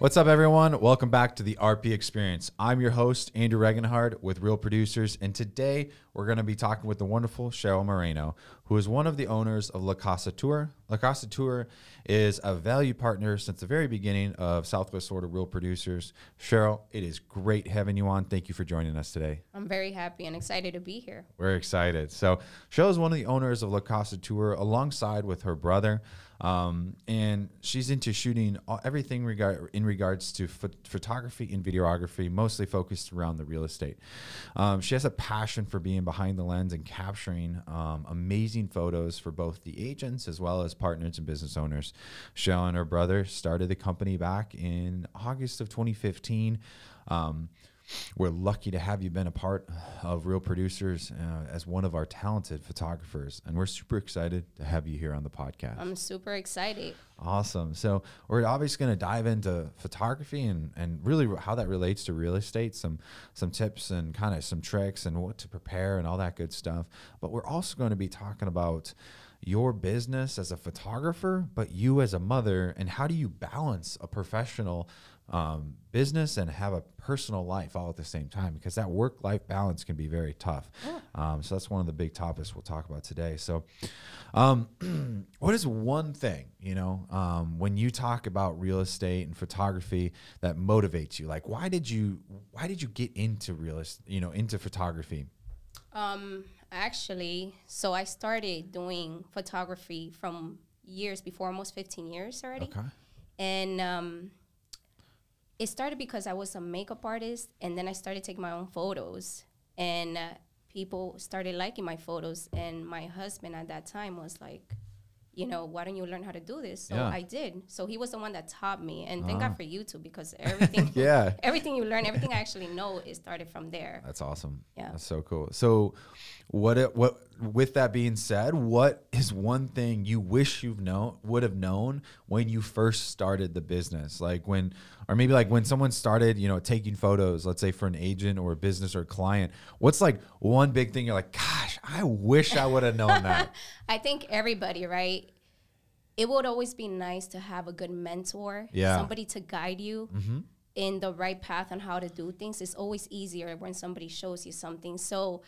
What's up, everyone? Welcome back to the RP Experience. I'm your host, Andrew Regenhard with Real Producers, and today we're going to be talking with the wonderful Sheryl Moreno, who is one of the owners of La Casa Tour. La Casa Tour is a value partner since the very beginning of Southwest Florida Real Producers. Sheryl, it is great having you on. Thank you for joining us today. I'm very happy and excited to be here. We're excited. So, Sheryl is one of the owners of La Casa Tour alongside with her brother. Um, and she's into shooting all, everything regard, in regards to ph- photography and videography, mostly focused around the real estate. Um, she has a passion for being behind the lens and capturing um, amazing photos for both the agents as well as partners and business owners. Sheryl and her brother started the company back in August of 2015. Um, we're lucky to have you been a part of Real Producers uh, as one of our talented photographers, and we're super excited to have you here on the podcast. I'm super excited. Awesome. So we're obviously going to dive into photography and, and really how that relates to real estate, some some tips and kind of some tricks and what to prepare and all that good stuff. But we're also going to be talking about your business as a photographer, but you as a mother, and how do you balance a professional um, business and have a personal life all at the same time because that work life balance can be very tough. Yeah. Um, so that's one of the big topics we'll talk about today. So, um, what is one thing you know um, when you talk about real estate and photography that motivates you? Like, why did you why did you get into real estate? You know, into photography. Um, actually, so I started doing photography from years before, almost 15 years already. Okay. And um, it started because I was a makeup artist, and then I started taking my own photos, and uh, people started liking my photos. And my husband at that time was like, you know, why don't you learn how to do this? So yeah. I did. So he was the one that taught me, and uh-huh. thank God uh-huh. for YouTube because everything, yeah, everything you learn, everything I actually know, is started from there. That's awesome. Yeah, that's so cool. So, what it, what with that being said, what is one thing you wish you've known would have known when you first started the business? Like when or maybe like when someone started, you know, taking photos, let's say for an agent or a business or a client, what's like one big thing you're like, gosh, I wish I would have known that. I think everybody, right? It would always be nice to have a good mentor, yeah. somebody to guide you. Mm-hmm in the right path on how to do things. It's always easier when somebody shows you something. So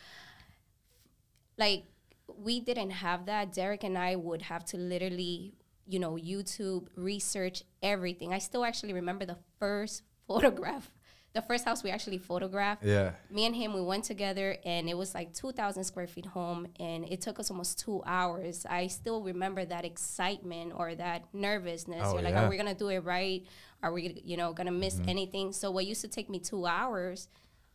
like we didn't have that. Derek and I would have to literally, you know, YouTube, research everything. I still actually remember the first photograph, the first house we actually photographed. Yeah. Me and him, we went together and it was like 2,000 square feet home and it took us almost two hours. I still remember that excitement or that nervousness. Oh, You're like, yeah. are we going to do it right? Are we, you know, going to miss mm-hmm. anything? So what used to take me two hours,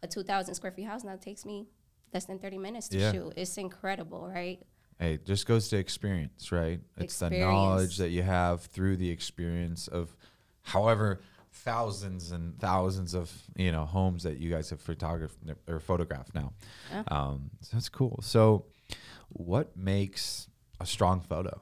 a 2,000 square feet house now takes me less than 30 minutes to yeah. shoot. It's incredible, right? Hey, it just goes to experience, right? It's experience. the knowledge that you have through the experience of however thousands and thousands of you know homes that you guys have photographed or photographed now. Yeah. Um, so that's cool. So, what makes a strong photo?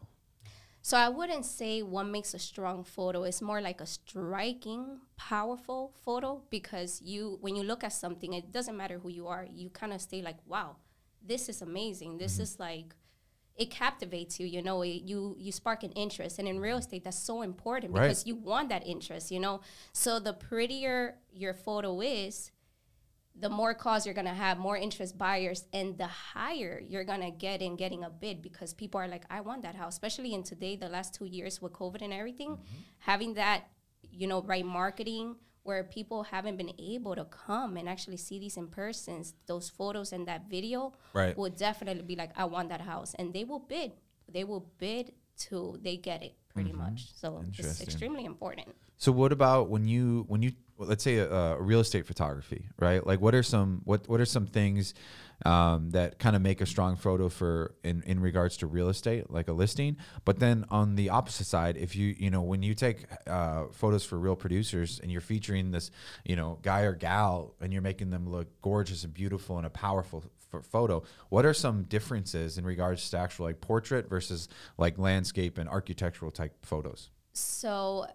So I wouldn't say what makes a strong photo. It's more like a striking, powerful photo because you when you look at something, it doesn't matter who you are, you kind of stay like, "Wow, this is amazing. This mm-hmm. is like it captivates you, you know, it, you you spark an interest. And in real estate, that's so important because you want that interest, you know. So the prettier your photo is, the more calls you're gonna have, more interest buyers, and the higher you're gonna get in getting a bid because people are like, I want that house. Especially in today, the last two years with COVID and everything, mm-hmm. having that, you know, right marketing where people haven't been able to come and actually see these in person, those photos and that video right. will definitely be like, I want that house, and they will bid. They will bid till they get it, pretty mm-hmm. much. So it's extremely important. So what about when you when you well, let's say a, a, real estate photography, right? Like, what are some what what are some things um, that kind of make a strong photo for in in regards to real estate, like a listing? But then on the opposite side, if you you know when you take uh, photos for real producers and you're featuring this you know guy or gal and you're making them look gorgeous and beautiful and a powerful photo, what are some differences in regards to actual like portrait versus like landscape and architectural type photos? So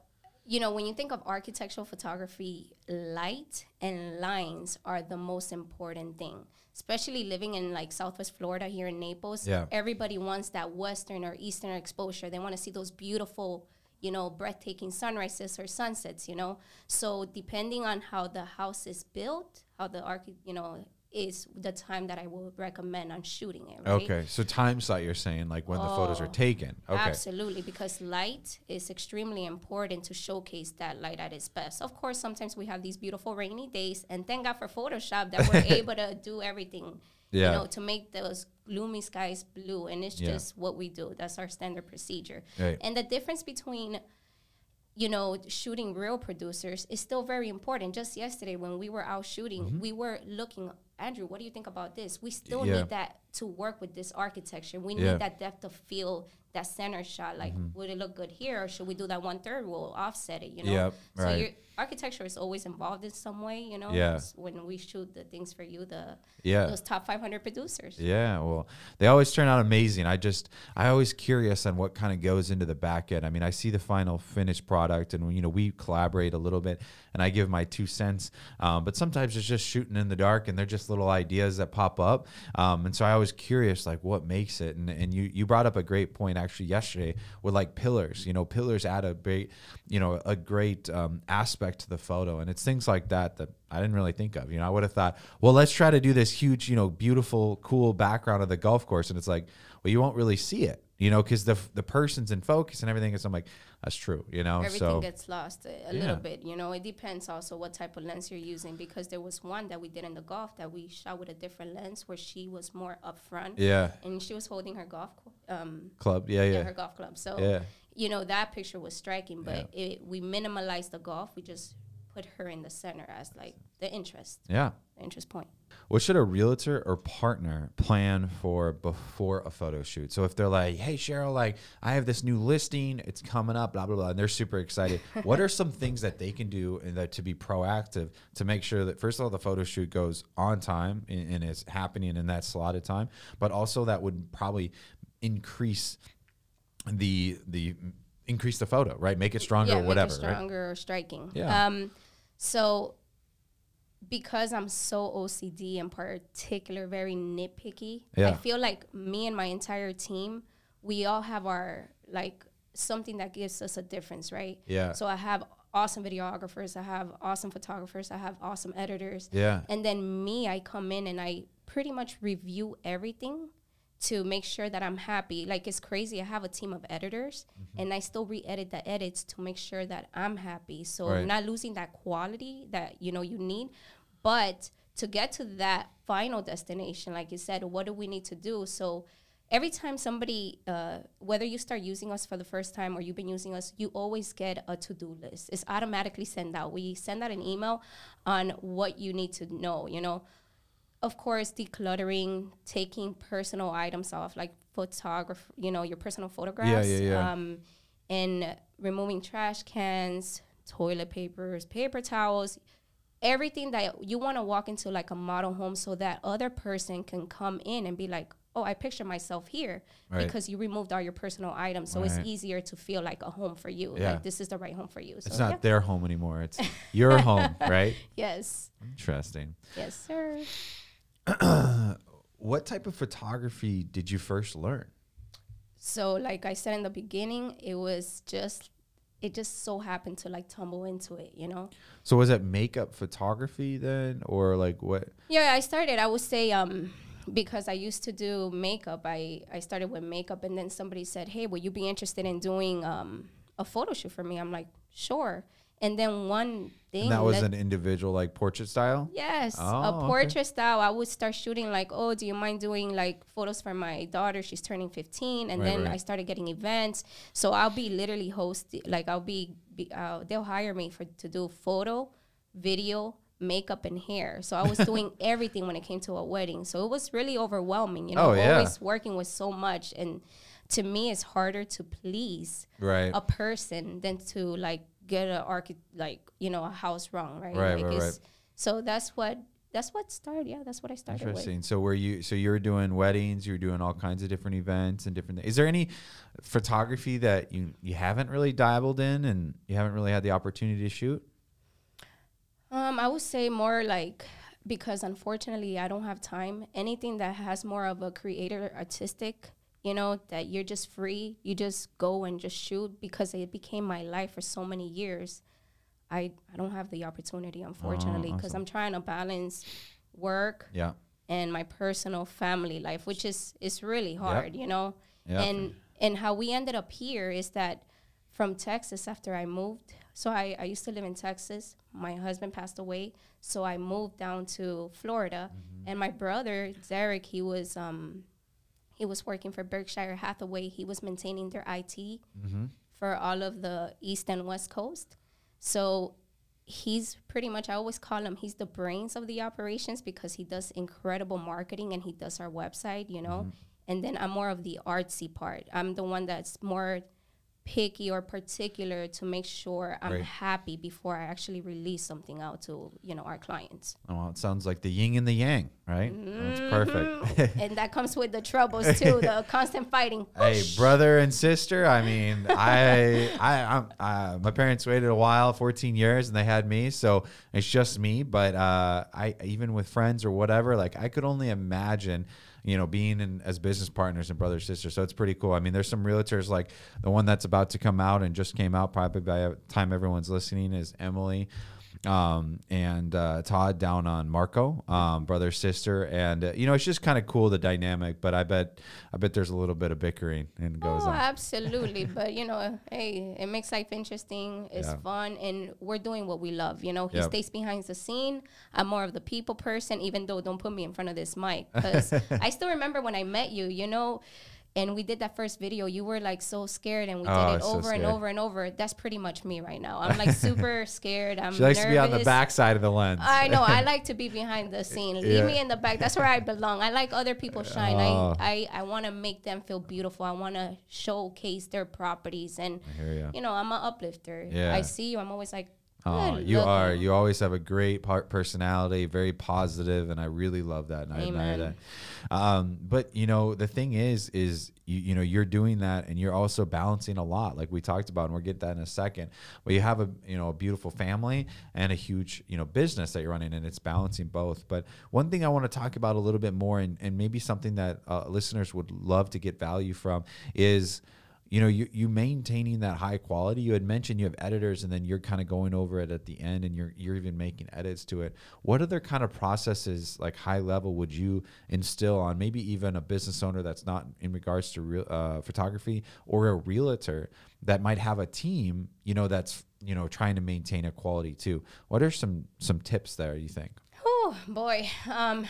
you know, when you think of architectural photography, light and lines are the most important thing. Especially living in like Southwest Florida here in Naples, yeah. everybody wants that western or eastern exposure. They want to see those beautiful, you know, breathtaking sunrises or sunsets, you know. So depending on how the house is built, how the arch, you know, is the time that I will recommend on shooting it. Right? Okay, so time slot you're saying like when the photos are Oh, taken. Okay. Absolutely, because light is extremely important to showcase that light at its best. Of course, sometimes we have these beautiful rainy days, and thank God for Photoshop that we're able to do everything. Yeah. You know, to make those gloomy skies blue, and it's Yeah. just what we do. That's our standard procedure. Right. And the difference between you know, shooting real producers is still very important. Just yesterday, when we were out shooting, mm-hmm. we were looking, Andrew, what do you think about this? We still. Yeah. need that to work with this architecture. We Yeah. need that depth of field, that center shot. Like, Mm-hmm. would it look good here, or should we do that one third? We'll offset it. You know. Yep, so right. your architecture is always involved in some way. You know. Yeah. When we shoot the things for you, the Yeah. those top 500 producers. Yeah, well, they always turn out amazing. I just, I always curious on what kind of goes into the back end. I mean, I see the final finished product, and you know, we collaborate a little bit, and I give my two cents. Um, but sometimes it's just shooting in the dark, and they're just little ideas that pop up. Um, and so I was curious, like, what makes it? And and you you brought up a great point actually yesterday with like pillars. You know, pillars add a great, you know, a great um, aspect to the photo, and it's things like that that I didn't really think of. You know, I would have thought, well, let's try to do this huge, you know, beautiful, cool background of the golf course, and it's like, well, you won't really see it, you know, because the the person's in focus and everything. And so I'm like, that's true, you know. everything so gets lost a, a Yeah. little bit you know it depends also what type of lens you're using because there was one that we did in the golf that we shot with a different lens where she was more upfront yeah, and she was holding her golf um club, yeah, yeah. yeah, her golf club. So yeah, you know that picture was striking but it, we minimalized the golf. We just put her in the center as like the interest. Yeah. the interest point. What should a realtor or partner plan for before a photo shoot? So if they're like, "Hey Sheryl, like I have this new listing, it's coming up, blah blah blah," and they're super excited, what are some things that they can do and that to be proactive to make sure that first of all the photo shoot goes on time and, and is happening in that slotted time, but also that would probably increase the the increase the photo, right? Make it stronger yeah, or whatever, make it right? stronger or striking. Yeah. Um, so because I'm so OCD and particular, very nitpicky, Yeah. I feel like me and my entire team, we all have our like something that gives us a difference, right? Yeah. So I have awesome videographers, I have awesome photographers, I have awesome editors. Yeah. And then me, I come in and I pretty much review everything to make sure that I'm happy. Like it's crazy. I have a team of editors Mm-hmm. and I still re-edit the edits to make sure that I'm happy. So Right. not losing that quality that you know you need, but to get to that final destination, like you said, what do we need to do? So every time somebody, uh, whether you start using us for the first time or you've been using us, you always get a to-do list. It's automatically sent out. We send out an email on what you need to know. You know, of course, decluttering, taking personal items off, like photograph, you know, your personal photographs. yeah, yeah. Um, and removing trash cans, toilet papers, paper towels, everything that you want to walk into like a model home so that other person can come in and be like, oh, I picture myself here Right. because you removed all your personal items. So Right. it's easier to feel like a home for you. Yeah. Like this is the right home for you. So It's not yeah. their home anymore. It's your home, right? Yes. Interesting. Yes, sir. What type of photography did you first learn? So like I said in the beginning, it was just it just so happened to like tumble into it, you know? So was it makeup photography then, or like what? Yeah, I started. I would say um, because I used to do makeup. I I started with makeup, and then somebody said, "Hey, would you be interested in doing um, a photo shoot for me?" I'm like, "Sure." And then one that was an individual like portrait style. Yes, Oh, a okay. portrait style. I would start shooting like, oh, do you mind doing like photos for my daughter? She's turning 15, and Right, then right. I started getting events. So I'll be literally hosting, like I'll be, be uh, they'll hire me for to do photo, video, makeup, and hair. So I was doing everything when it came to a wedding. So it was really overwhelming. You know, Oh, yeah. always working with so much, and to me, it's harder to please Right. a person than to like get a archi- like you know a house wrong right Right, like right, it's- so that's what that's what started yeah that's what i started with Interesting. So were you? So you were doing weddings. You were doing all kinds of different events and different. Is there any photography that you you haven't really dabbled in and you haven't really had the opportunity to shoot? um i would say more like because unfortunately i don't have time anything that has more of a creator artistic you know, that you're just free. You just go and just shoot because it became my life for so many years. I, I don't have the opportunity, unfortunately, because awesome. I'm trying to balance work Yeah. and my personal family life, which is is really hard, you know. Yeah. And and how we ended up here is that from Texas after I moved. So I, I used to live in Texas. My husband passed away, so I moved down to Florida. Mm-hmm. And my brother Derek, he was um he was working for Berkshire Hathaway. He was maintaining their IT Mm-hmm. for all of the East and West Coast. So he's pretty much I always call him he's the brains of the operations because he does incredible marketing and he does our website, you know. And then I'm more of the artsy part. I'm the one that's more picky or particular to make sure I'm Right. happy before I actually release something out to, you know, our clients. Oh, well, it sounds like the yin and the yang, right? That's perfect. and that comes with the troubles too, the constant fighting. Hey, brother and sister. I mean, I, I, I'm, uh, my parents waited a while, 14 years, and they had me, so it's just me. But uh, I, even with friends or whatever, like I could only imagine, you know, being in as business partners and brother sister. So it's pretty cool. I mean, there's some realtors like the one that's about to come out and just came out probably by the time everyone's listening is Emily um, and uh, Todd down on Marco, um, brother sister, and uh, you know it's just kind of cool the dynamic. But I bet I bet there's a little bit of bickering and goes Oh, on. absolutely. but you know, hey, it makes life interesting. It's Yeah. fun, and we're doing what we love. You know, he Yep. stays behind the scene. I'm more of the people person, even though don't put me in front of this mic because I still remember when I met you. You know. And we did that first video. You were like so scared, and we Oh, did it was so over and over and over. That's pretty much me right now. I'm like super scared. I'm She likes nervous. to be on the back side of the lens. I know. I like to be behind the scene. Leave Yeah. me in the back. That's where I belong. I like other people shine. Oh. I I, I want to make them feel beautiful. I want to showcase their properties, and ya. you know, I'm an uplifter. Yeah. I see you. I'm always like, Oh, "Good you looking." are. You always have a great part personality, very positive, and I really love that. And I admire that. Um, but you know, the thing is, is you, you know, you're doing that, and you're also balancing a lot, like we talked about, and we'll get that in a second. But you have a you know a beautiful family and a huge you know business that you're running, and it's balancing both. But one thing I want to talk about a little bit more, and, and maybe something that uh, listeners would love to get value from, is you know you, you maintaining that high quality. You had mentioned you have editors and then you're kind of going over it at the end and you're you're even making edits to it. What other kind of processes like high level would you instill on maybe even a business owner that's not in regards to real uh, photography or a realtor that might have a team you know that's you know trying to maintain a quality too? What are some some tips there you think? Oh boy. Um,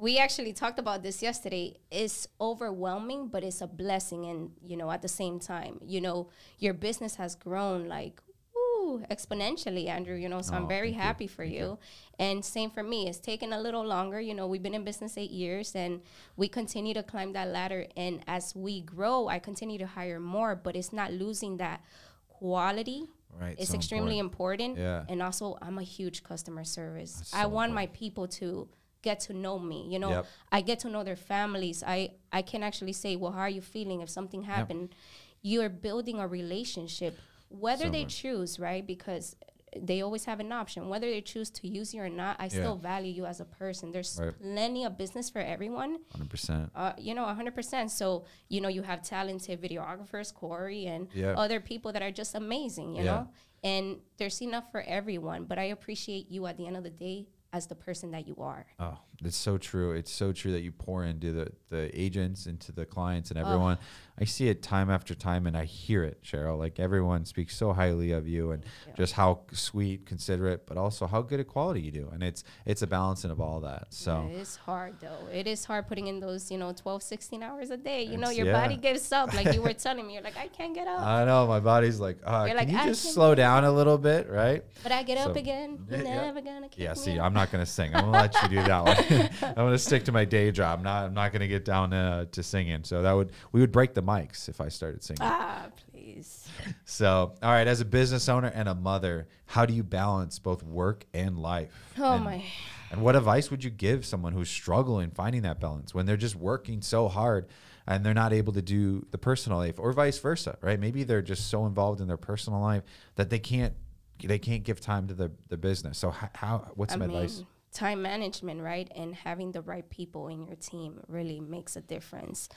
we actually talked about this yesterday. It's overwhelming, but it's a blessing, and you know, at the same time, you know, your business has grown like. Ooh, exponentially, Andrew. You know, so Oh, I'm very thank you. happy for you. And same for me. It's taken a little longer. You know, we've been in business eight years, and we continue to climb that ladder. And as we grow, I continue to hire more, but it's not losing that quality right it's so extremely important. important. Yeah. And also, I'm a huge customer service. That's I so want my people to get to know me. You know, Yep. I get to know their families. I I can actually say, well, how are you feeling if something happened? You're building a relationship, whether So they much. choose, right? Because they always have an option. Whether they choose to use you or not, I still value you as a person. There's Right. plenty of business for everyone. 100% Uh, you know, 100%. So, you know, you have talented videographers, Corey, and Yeah. other people that are just amazing, you Yeah. know? And there's enough for everyone. But I appreciate you at the end of the day as the person that you are. Oh, it's so true. It's so true that you pour into the, the agents, into the clients, and everyone. I see it time after time, and I hear it, Sheryl. Like everyone speaks so highly of you, and you. just how sweet, considerate, but also how good a quality you do. And it's it's a balancing of all that. So Yeah, it's hard though. It is hard putting in those, you know, 12, 16 hours a day. You know, your yeah. body gives up. Like you were telling me, you're like, I can't get up. I know my body's like, uh, You're can like, you "I just slow down a little bit, right? but I get up again. You're Yeah, never gonna Yeah, see. I'm not gonna sing. I'm gonna let you do that one. I'm gonna stick to my day job. I'm not I'm not gonna get down uh, to singing. So that would we would break the mics if I started singing. Ah, please. So, all right, as a business owner and a mother, how do you balance both work and life? Oh and, my. And what advice would you give someone who's struggling finding that balance when they're just working so hard and they're not able to do the personal life or vice versa, right? Maybe they're just so involved in their personal life that they can't they can't give time to the the business. So how, how what's some I advice? Time management, right? And having the right people in your team really makes a difference.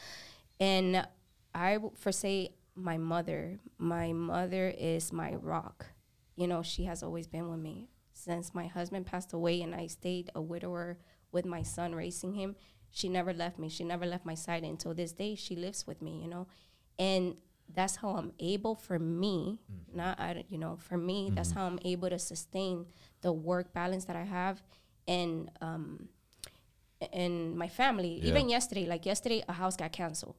And I w- for say my mother, my mother is my rock. You know, she has always been with me since my husband passed away and I stayed a widower with my son raising him. She never left me. She never left my side until this day. She lives with me, you know. And that's how I'm able for me, mm-hmm. not I you know, for me, that's mm-hmm. how I'm able to sustain the work balance that I have and um and my family. Yeah. Even yesterday, like yesterday, a house got canceled.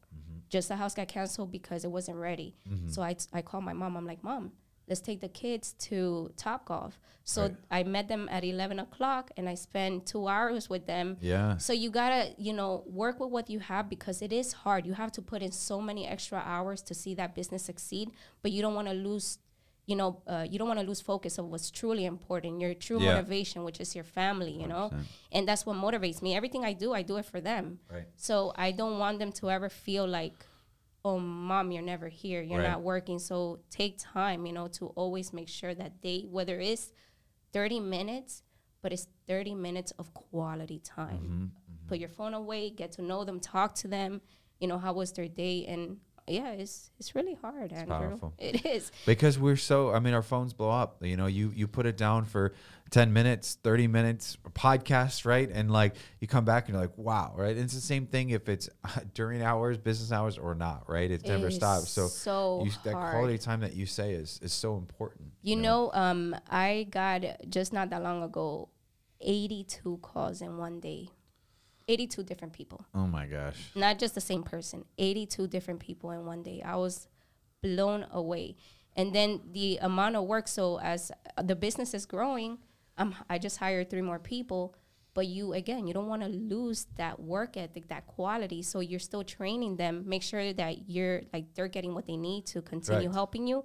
Just a house got canceled because it wasn't ready. So I, I called my mom. I'm like, Mom, let's take the kids to Top Golf. So Right. I met them at 11 o'clock and I spent two hours with them. Yeah. So you gotta, you know, work with what you have because it is hard. You have to put in so many extra hours to see that business succeed, but you don't want to lose, you know, uh, you don't want to lose focus of what's truly important, your true Yeah. motivation, which is your family, you know, 100%. and that's what motivates me. Everything I do, I do it for them. Right. So I don't want them to ever feel like, oh, mom, you're never here, you're Right. not working. So take time, you know, to always make sure that they, whether it's 30 minutes, but it's 30 minutes of quality time. Mm-hmm. Put your phone away, get to know them, talk to them, you know, how was their day? And yeah, it's it's really hard, Andrew. powerful. It is. because we're so i mean our phones blow up you know you you put it down for 10 minutes 30 minutes podcast right and like you come back and you're like wow right it's the same thing if it's during hours business hours or not right it never stops so, so you, that hard. quality time that you say is is so important You know, um, I got just not that long ago 82 calls in one day. 82 different people. oh my gosh Not just the same person. 82 different people in one day. I was blown away. And then the amount of work so as the business is growing, um, I just hired three more people, but you again, you don't want to lose that work ethic, that quality. So you're still training them. Make sure that you're like they're getting what they need to continue Right. helping you,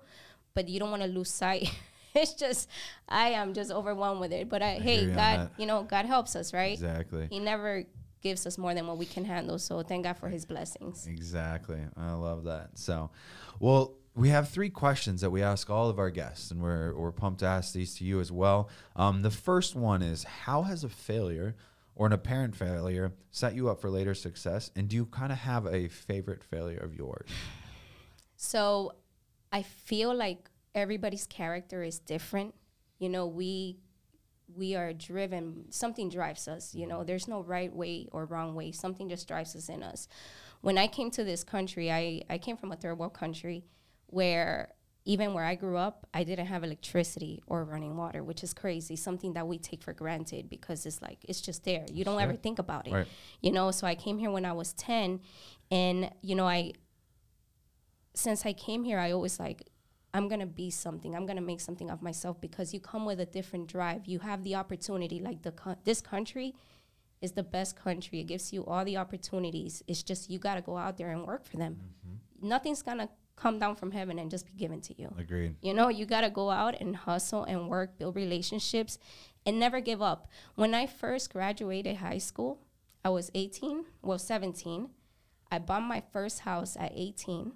but you don't want to lose sight. it's just I am just overwhelmed with it. But I, hear hey, God, you know, God helps us, right? exactly He never gives us more than what we can handle. So thank God for his blessings. Exactly. I love that. So, well, we have three questions that we ask all of our guests, and we're, we're pumped to ask these to you as well. Um, the first one is How has a failure or an apparent failure set you up for later success? And do you kind of have a favorite failure of yours? So I feel like everybody's character is different. You know, we we are driven something drives us you know mm-hmm. there's no right way or wrong way. Something just drives us in us. When i came to this country i i came from a third world country where even where i grew up i didn't have electricity or running water which is crazy something that we take for granted because it's like it's just there. You don't ever think about it. Right. you know so i came here when i was 10 and you know i since i came here i always like i'm gonna be something i'm gonna make something of myself because you come with a different drive you have the opportunity like the co- this country is the best country it gives you all the opportunities it's just you gotta go out there and work for them mm-hmm. nothing's gonna come down from heaven and just be given to you Agreed. you know, you got to go out and hustle and work, build relationships, and never give up. When I first graduated high school, I was 18, well, 17. I bought my first house at 18.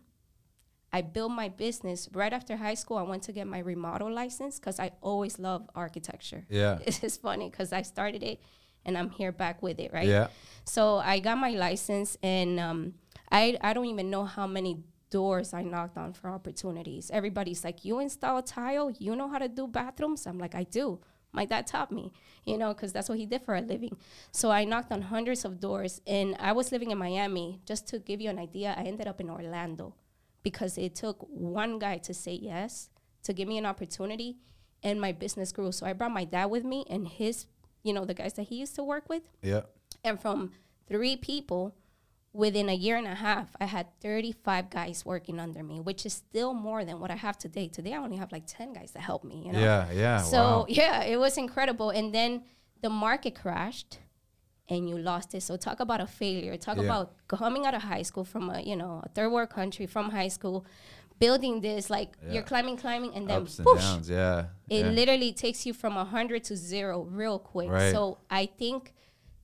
I built my business right after high school. I went to get my remodel license because I always love architecture. Yeah. It's funny because I started it and I'm here back with it, right? Yeah. So I got my license, and um, I I don't even know how many doors I knocked on for opportunities. Everybody's like, "You install tile? You know how to do bathrooms?" I'm like, "I do." My dad taught me, you know, because that's what he did for a living. So I knocked on hundreds of doors, and I was living in Miami. Just to give you an idea, I ended up in Orlando because it took one guy to say yes to give me an opportunity, and my business grew. So I brought my dad with me and his, you know, the guys that he used to work with. Yeah. And from three people, within a year and a half, I had 35 guys working under me, which is still more than what I have today. Today, I only have like 10 guys that help me. You know? Yeah. Yeah. So wow. yeah, it was incredible. And then the market crashed, and you lost it. So talk about a failure. Talk Yeah. about coming out of high school from a you know a third world country from high school, building this like Yeah. you're climbing, climbing, and then Ups and whoosh, downs. Yeah. it yeah. literally takes you from 100 to zero real quick. Right. So I think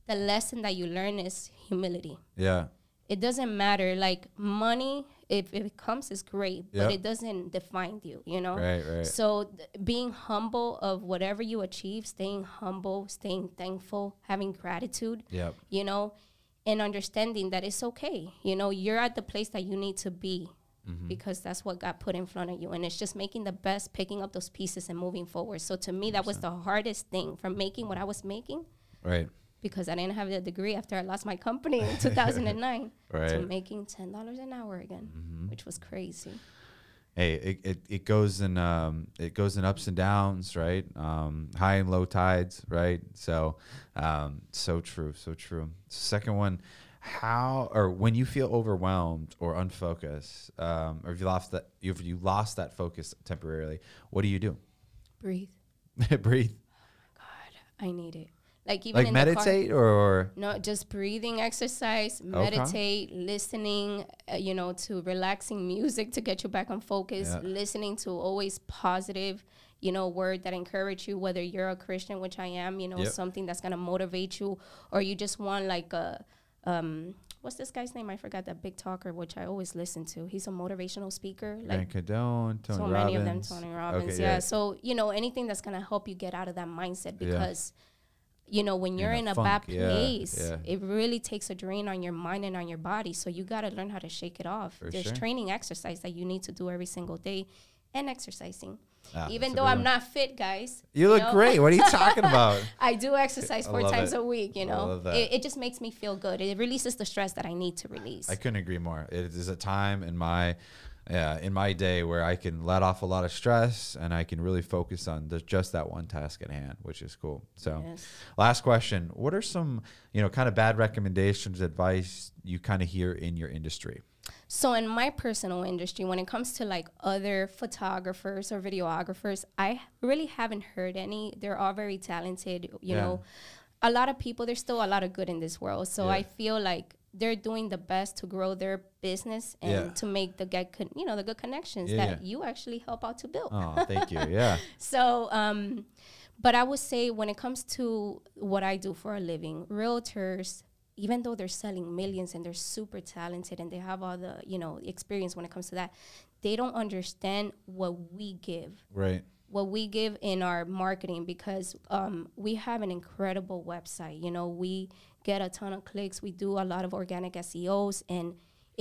the lesson that you learn is humility. yeah. It doesn't matter. Like money, if, if it comes, is great, Yep. but it doesn't define you, you know? Right. Right. So th- being humble of whatever you achieve, staying humble, staying thankful, having gratitude, Yep. you know, and understanding that it's okay. You know, you're at the place that you need to be Mm-hmm. because that's what God put in front of you. And it's just making the best, picking up those pieces and moving forward. So to me, that was the hardest thing from making what I was making Right. Because I didn't have the degree after I lost my company in 2009 to making $10 an hour again, which was crazy. hey, it, it, it goes in um, it goes in ups and downs, right? Um, high and low tides, right? So, um, so true, so true. Second one, how or when you feel overwhelmed or unfocused, um, or if you lost that, if you lost that focus temporarily, what do you do? Breathe. Breathe, God, I need it. Like even like in the car- meditate, or No, just breathing exercise, meditate, listening, uh, you know, to relaxing music to get you back on focus, Yeah. listening to always positive, you know, word that encourage you, whether you're a Christian, which I am, you know, Yep. something that's going to motivate you, or you just want like a, um, what's this guy's name? I forgot that big talker, which I always listen to. He's a motivational speaker. Like Grant Cardone, Tony so Robbins. many of them, Tony Robbins. Okay, yeah. So you know anything that's gonna help you get out of that mindset Yeah. You know when you're a in a bad place, yeah. it really takes a drain on your mind and on your body. So you gotta learn how to shake it off. For There's sure. training exercise that you need to do every single day, and exercising. Ah, Even though I'm one. not fit, guys. You look know? great. What are you talking about? I do exercise four times it. a week. You know, it, it just makes me feel good. It releases the stress that I need to release. I couldn't agree more. It is a time in my yeah, in my day where I can let off a lot of stress and I can really focus on the, just that one task at hand, which is cool. So, Yes. last question: What are some you know kind of bad recommendations, advice you kind of hear in your industry? So in my personal industry, when it comes to like other photographers or videographers, I really haven't heard any. They're all very talented. You Yeah. know, a lot of people. There's still a lot of good in this world. So Yeah. I feel like they're doing the best to grow their business and Yeah. to make the get con- you know the good connections Yeah, that yeah. you actually help out to build. Oh, thank you. Yeah, So, um, but I would say when it comes to what I do for a living, realtors, even though they're selling millions and they're super talented and they have all the you know experience when it comes to that, they don't understand what we give right. what we give in our marketing because um, we have an incredible website. You know, we get a ton of clicks. We do a lot of organic SEOs, and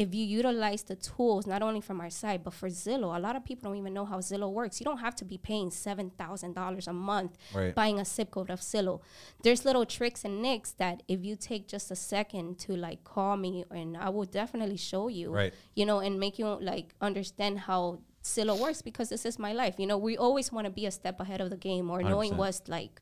if you utilize the tools not only from our site but for Zillow, a lot of people don't even know how Zillow works. You don't have to be paying seven thousand dollars a month Right. buying a zip code of Zillow. There's little tricks and nicks that if you take just a second to like call me, and I will definitely show you Right. you know, and make you like understand how Zillow works because this is my life. You know, we always want to be a step ahead of the game or knowing 100%. what's like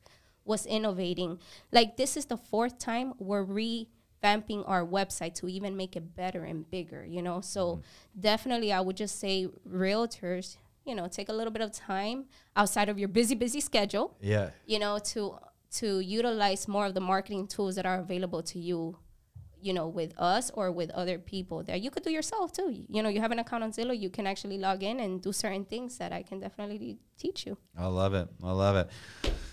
what's innovating. Like this is the fourth time we're revamping our website to even make it better and bigger, you know. So mm-hmm. definitely I would just say realtors, you know, take a little bit of time outside of your busy, busy schedule Yeah. you know to to utilize more of the marketing tools that are available to you you know with us or with other people that you could do yourself too you know you have an account on zillow you can actually log in and do certain things that i can definitely teach you I love it. I love it.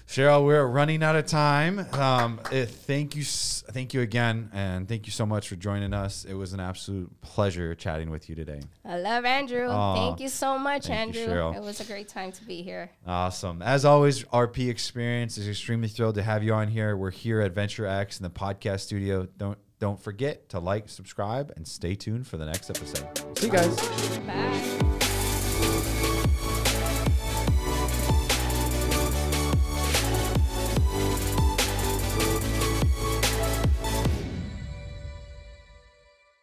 Sheryl, we're running out of time. Um, eh, thank you, thank you again, and thank you so much for joining us. It was an absolute pleasure chatting with you today. i love andrew Aw, thank you so much thank andrew Sheryl. it was a great time to be here Awesome. As always, RP Experience is extremely thrilled to have you on here. We're here at Venture X in the podcast studio. Don't don't forget to like, subscribe, and stay tuned for the next episode. See you guys. bye